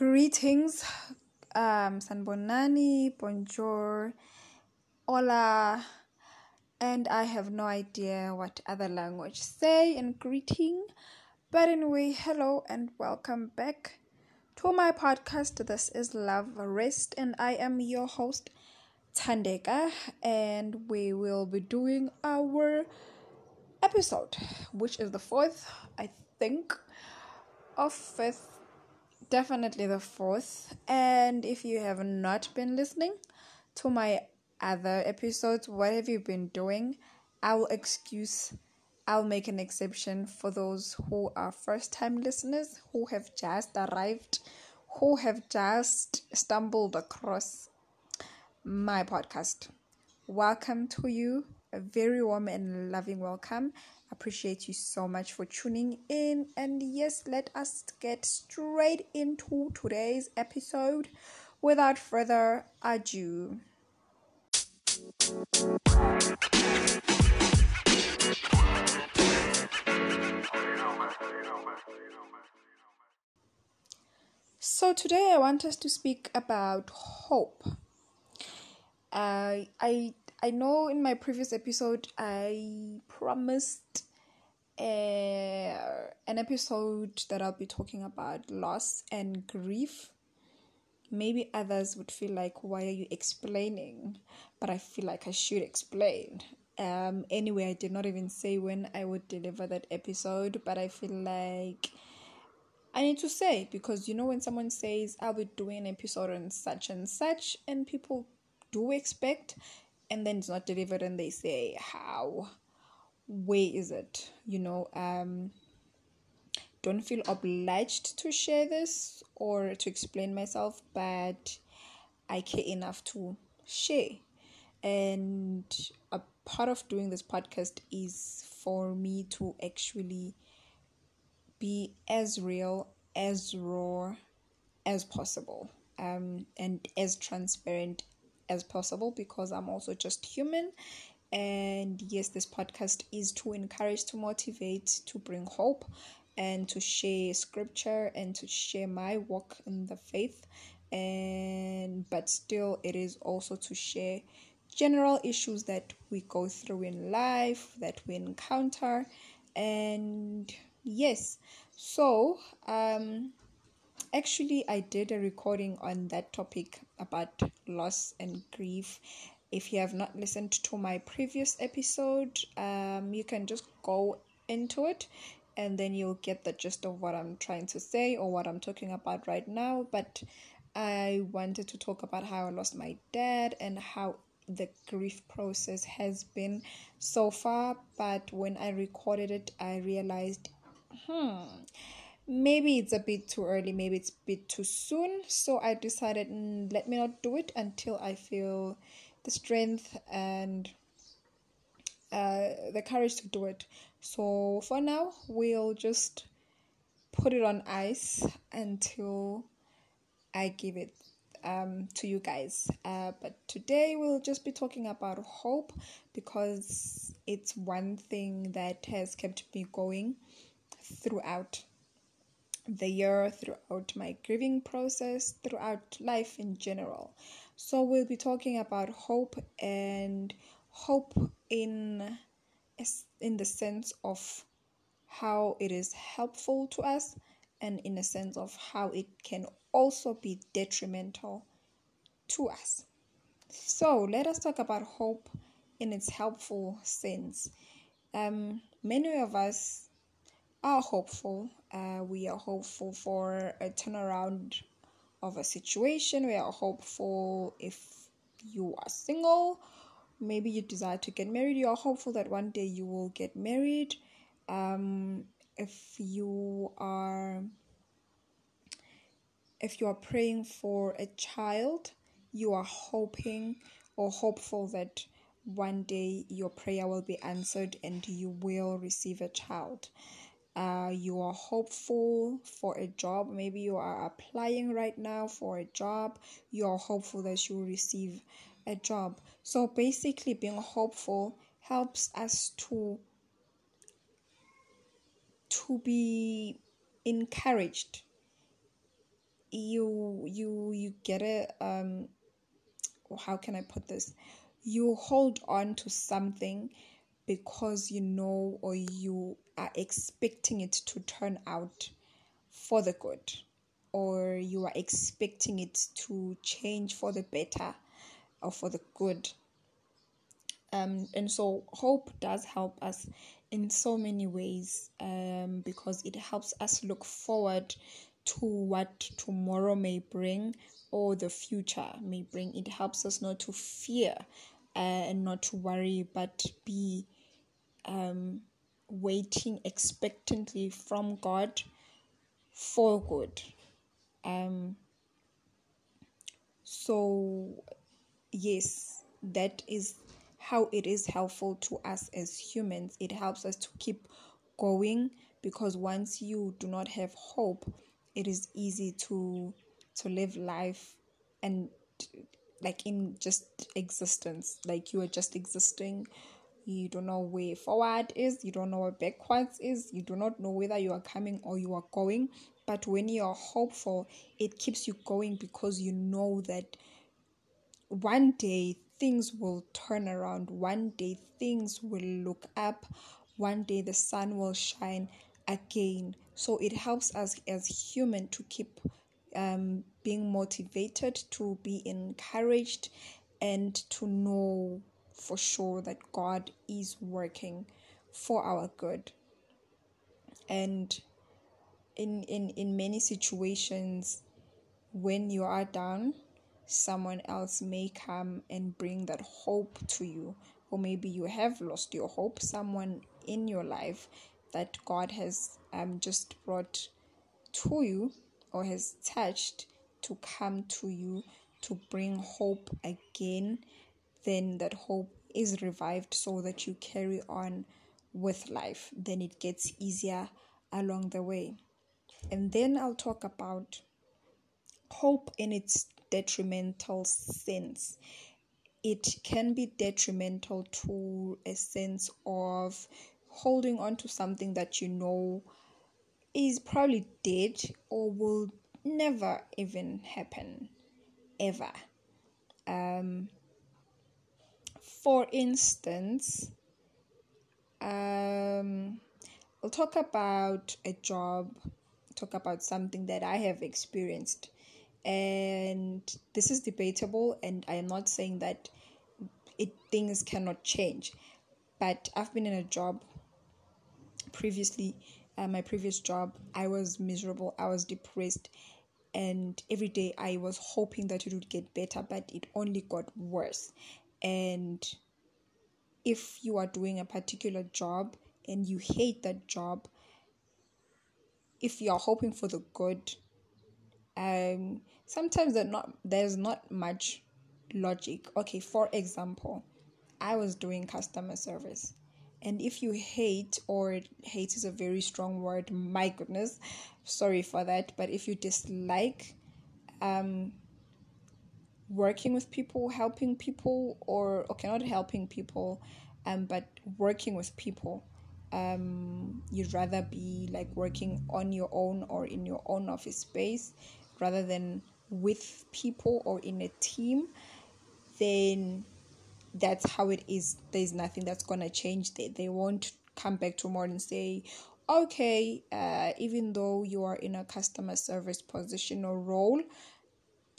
Greetings, um, Sanibonani, bonjour, hola, and I have no idea what other language say in greeting. But anyway, hello and welcome back to my podcast. This is Love Rest, and I am your host, Tandeka, and we will be doing our episode, which is the fourth, I think, of fifth definitely the fourth. And if you have not been listening to my other episodes, what have you been doing? I'll excuse, I'll make an exception for those who are first time listeners who have just arrived, who have just stumbled across my podcast. Welcome to you. A very warm and loving welcome appreciate you so much for tuning in. And yes, let us get straight into today's episode without further ado. So, today I want us to speak about hope. Uh, I I know in my previous episode I promised uh, an episode that I'll be talking about loss and grief. Maybe others would feel like, why are you explaining? But I feel like I should explain. Um, anyway, I did not even say when I would deliver that episode, but I feel like I need to say because you know when someone says I'll be doing an episode on such and such, and people do expect and then it's not delivered and they say how? Where is it? You know um don't feel obliged to share this or to explain myself but i care enough to share. And a part of doing this podcast is for me to actually be as real as raw as possible um, and as transparent as possible because I'm also just human. And yes, this podcast is to encourage, to motivate, to bring hope, and to share scripture and to share my walk in the faith. And but still, it is also to share general issues that we go through in life, that we encounter. And yes, so um actually i did a recording on that topic about loss and grief. If you have not listened to my previous episode um, you can just go into it and then you'll get the gist of what i'm trying to say or what i'm talking about right now. But i wanted to talk about how i lost my dad and how the grief process has been so far. But when i recorded it i realized hmm maybe it's a bit too early maybe it's a bit too soon. So i decided mm, let me not do it until i feel the strength and uh, the courage to do it. So for now we'll just put it on ice until i give it um, to you guys. Uh, but today we'll just be talking about hope because it's one thing that has kept me going throughout the year, throughout my grieving process, throughout life in general. So, we'll be talking about hope and hope in in the sense of how it is helpful to us and in a sense of how it can also be detrimental to us. So, let us talk about hope in its helpful sense. Um, many of us are hopeful. Uh, we are hopeful for a turnaround of a situation. We are hopeful if you are single, maybe you desire to get married. You are hopeful that one day you will get married. Um, if you are if you are praying for a child, you are hoping or hopeful that one day your prayer will be answered and you will receive a child uh, you are hopeful for a job. Maybe you are applying right now for a job. You are hopeful that you will receive a job. So basically being hopeful helps us to to be encouraged. You you you get a um how can I put this? You hold on to something because you know or you are expecting it to turn out for the good or you are expecting it to change for the better or for the good um, and so hope does help us in so many ways um, because it helps us look forward to what tomorrow may bring or the future may bring. It helps us not to fear uh, and not to worry, but be um, waiting expectantly from God for good. Um, so, yes, that is how it is helpful to us as humans. It helps us to keep going because once you do not have hope, it is easy to to live life and like in just existence like you are just existing you don't know where forward is you don't know where backwards is you do not know whether you are coming or you are going. But when you are hopeful it keeps you going because you know that one day things will turn around one day things will look up one day the sun will shine again. So it helps us as human to keep um, being motivated, to be encouraged, and to know for sure that God is working for our good. And in in in many situations, when you are down, someone else may come and bring that hope to you, or maybe you have lost your hope. Someone in your life that God has um, just brought to you or has touched to come to you to bring hope again, then that hope is revived so that you carry on with life. Then it gets easier along the way. And then I'll talk about hope in its detrimental sense. It can be detrimental to a sense of holding on to something that you know is probably dead or will never even happen ever. Um, for instance, um, I'll talk about a job, talk about something that I have experienced. And this is debatable, and I am not saying that it things cannot change. But I've been in a job previously uh, my previous job i was miserable i was depressed and every day i was hoping that it would get better but it only got worse and if you are doing a particular job and you hate that job if you are hoping for the good um sometimes not there's not much logic. Okay for example i was doing customer service. And if you hate, or hate is a very strong word, my goodness, sorry for that, but if you dislike um, working with people, helping people, or okay, not helping people, um, but working with people, um, you'd rather be like working on your own or in your own office space rather than with people or in a team, then that's how it is. There's nothing that's gonna change. They they won't come back tomorrow and say, okay, uh, even though you are in a customer service position or role,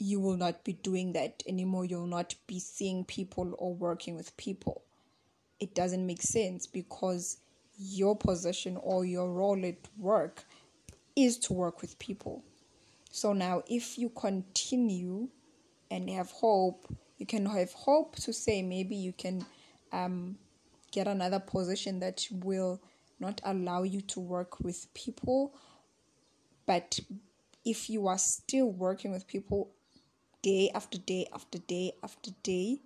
you will not be doing that anymore. You'll not be seeing people or working with people. It doesn't make sense because your position or your role at work is to work with people. So now, if you continue and have hope you can have hope to say maybe you can um, get another position that will not allow you to work with people but if you are still working with people day after day after day after day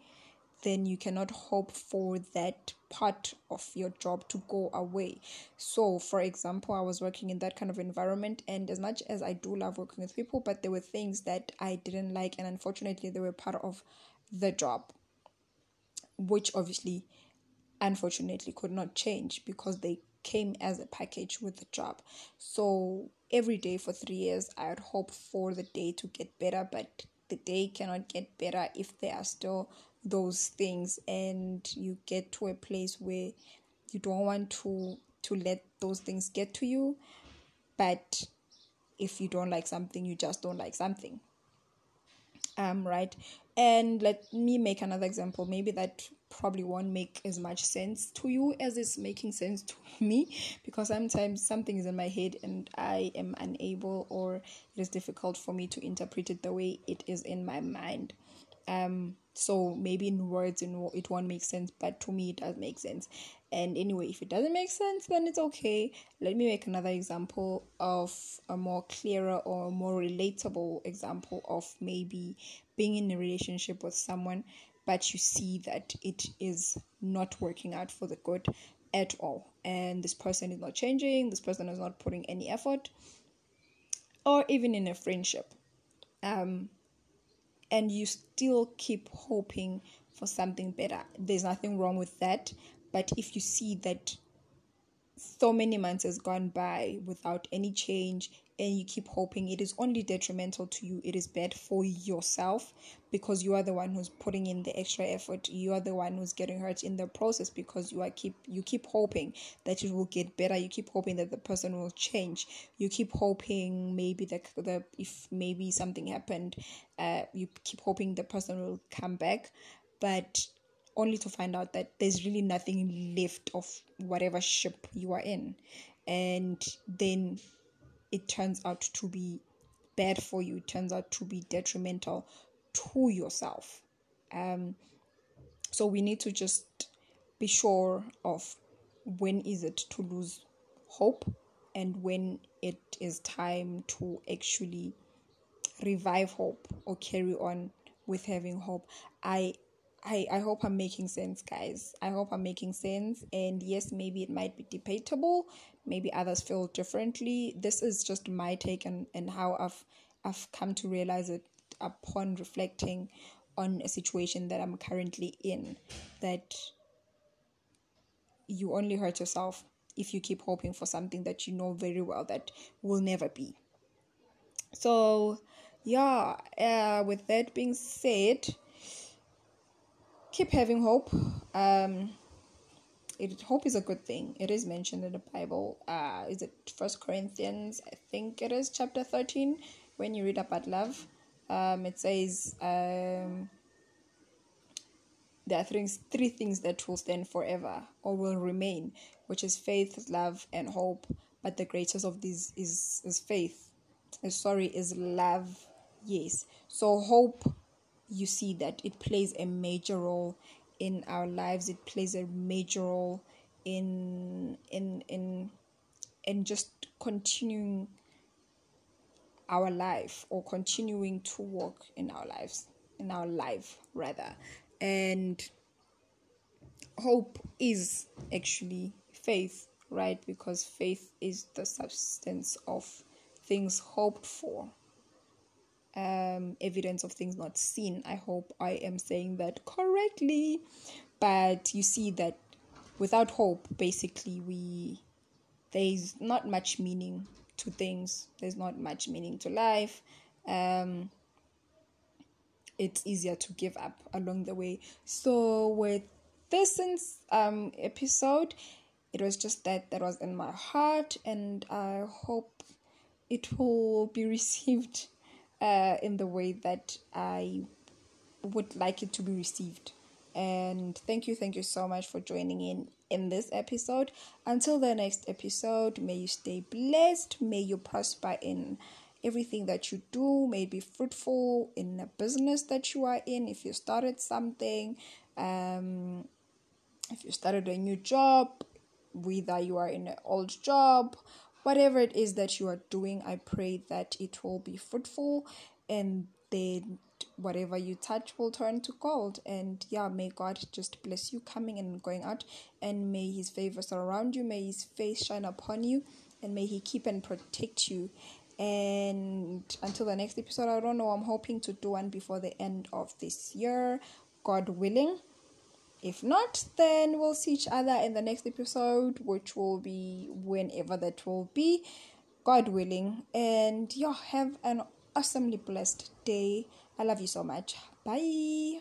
then you cannot hope for that part of your job to go away. So, for example, I was working in that kind of environment, and as much as I do love working with people, but there were things that I didn't like, and unfortunately, they were part of the job, which obviously, unfortunately, could not change because they came as a package with the job. So every day for three years, I would hope for the day to get better, but the day cannot get better if there are still those things and you get to a place where you don't want to to let those things get to you but if you don't like something you just don't like something. Um right? And let me make another example. Maybe that probably won't make as much sense to you as it's making sense to me because sometimes something is in my head and I am unable or it is difficult for me to interpret it the way it is in my mind. Um, so maybe in words it won't make sense, but to me it does make sense. And anyway, if it doesn't make sense, then it's okay. Let me make another example of a more clearer or more relatable example of maybe being in a relationship with someone but you see that it is not working out for the good at all. And this person is not changing, this person is not putting any effort, or even in a friendship. Um, and you still keep hoping for something better. There's nothing wrong with that. But if you see that so many months has gone by without any change and you keep hoping it is only detrimental to you it is bad for yourself because you are the one who's putting in the extra effort you are the one who's getting hurt in the process because you are keep you keep hoping that it will get better you keep hoping that the person will change you keep hoping maybe the, the if maybe something happened uh you keep hoping the person will come back but only to find out that there's really nothing left of whatever ship you are in and then it turns out to be bad for you, it turns out to be detrimental to yourself. Um, so we need to just be sure of when is it to lose hope and when it is time to actually revive hope or carry on with having hope. I I, I hope I'm making sense, guys. I hope I'm making sense. And yes, maybe it might be debatable. Maybe others feel differently. This is just my take and, and how I've I've come to realize it upon reflecting on a situation that I'm currently in. That you only hurt yourself if you keep hoping for something that you know very well that will never be. So yeah, uh, with that being said, keep having hope. Um, it, hope is a good thing. It is mentioned in the Bible. Uh, is it First Corinthians? I think it is chapter thirteen. When you read about love, um, it says um, there are three, things that will stand forever or will remain, which is faith, love, and hope. But the greatest of these is is faith. Uh, sorry, is love. Yes. So hope you see that it plays a major role in our lives. It plays a major role in in in in just continuing our life or continuing to walk in our lives in our life rather. And hope is actually faith right? Because faith is the substance of things hoped for um, evidence of things not seen. I hope I am saying that correctly. But you see that without hope, basically, we there's not much meaning to things. There's not much meaning to life. Um, it's easier to give up along the way. So with this um episode, it was just that that was in my heart, and I hope it will be received uh, in the way that I would like it to be received. And thank you, thank you so much for joining in in this episode. Until the next episode, may you stay blessed, may you prosper in everything that you do, may be fruitful in the business that you are in. If you started something, um, if you started a new job, whether you are in an old job whatever it is that you are doing, I pray that it will be fruitful and then whatever you touch will turn to gold. And yeah, may God just bless you coming and going out, and may His favor surround you, may His face shine upon you, and may He keep and protect you. And until the next episode, I don't know, I'm hoping to do one before the end of this year, God willing. If not, then we'll see each other in the next episode, which will be whenever that will be, God willing. And you yeah, have an awesomely blessed day. I love you so much. Bye.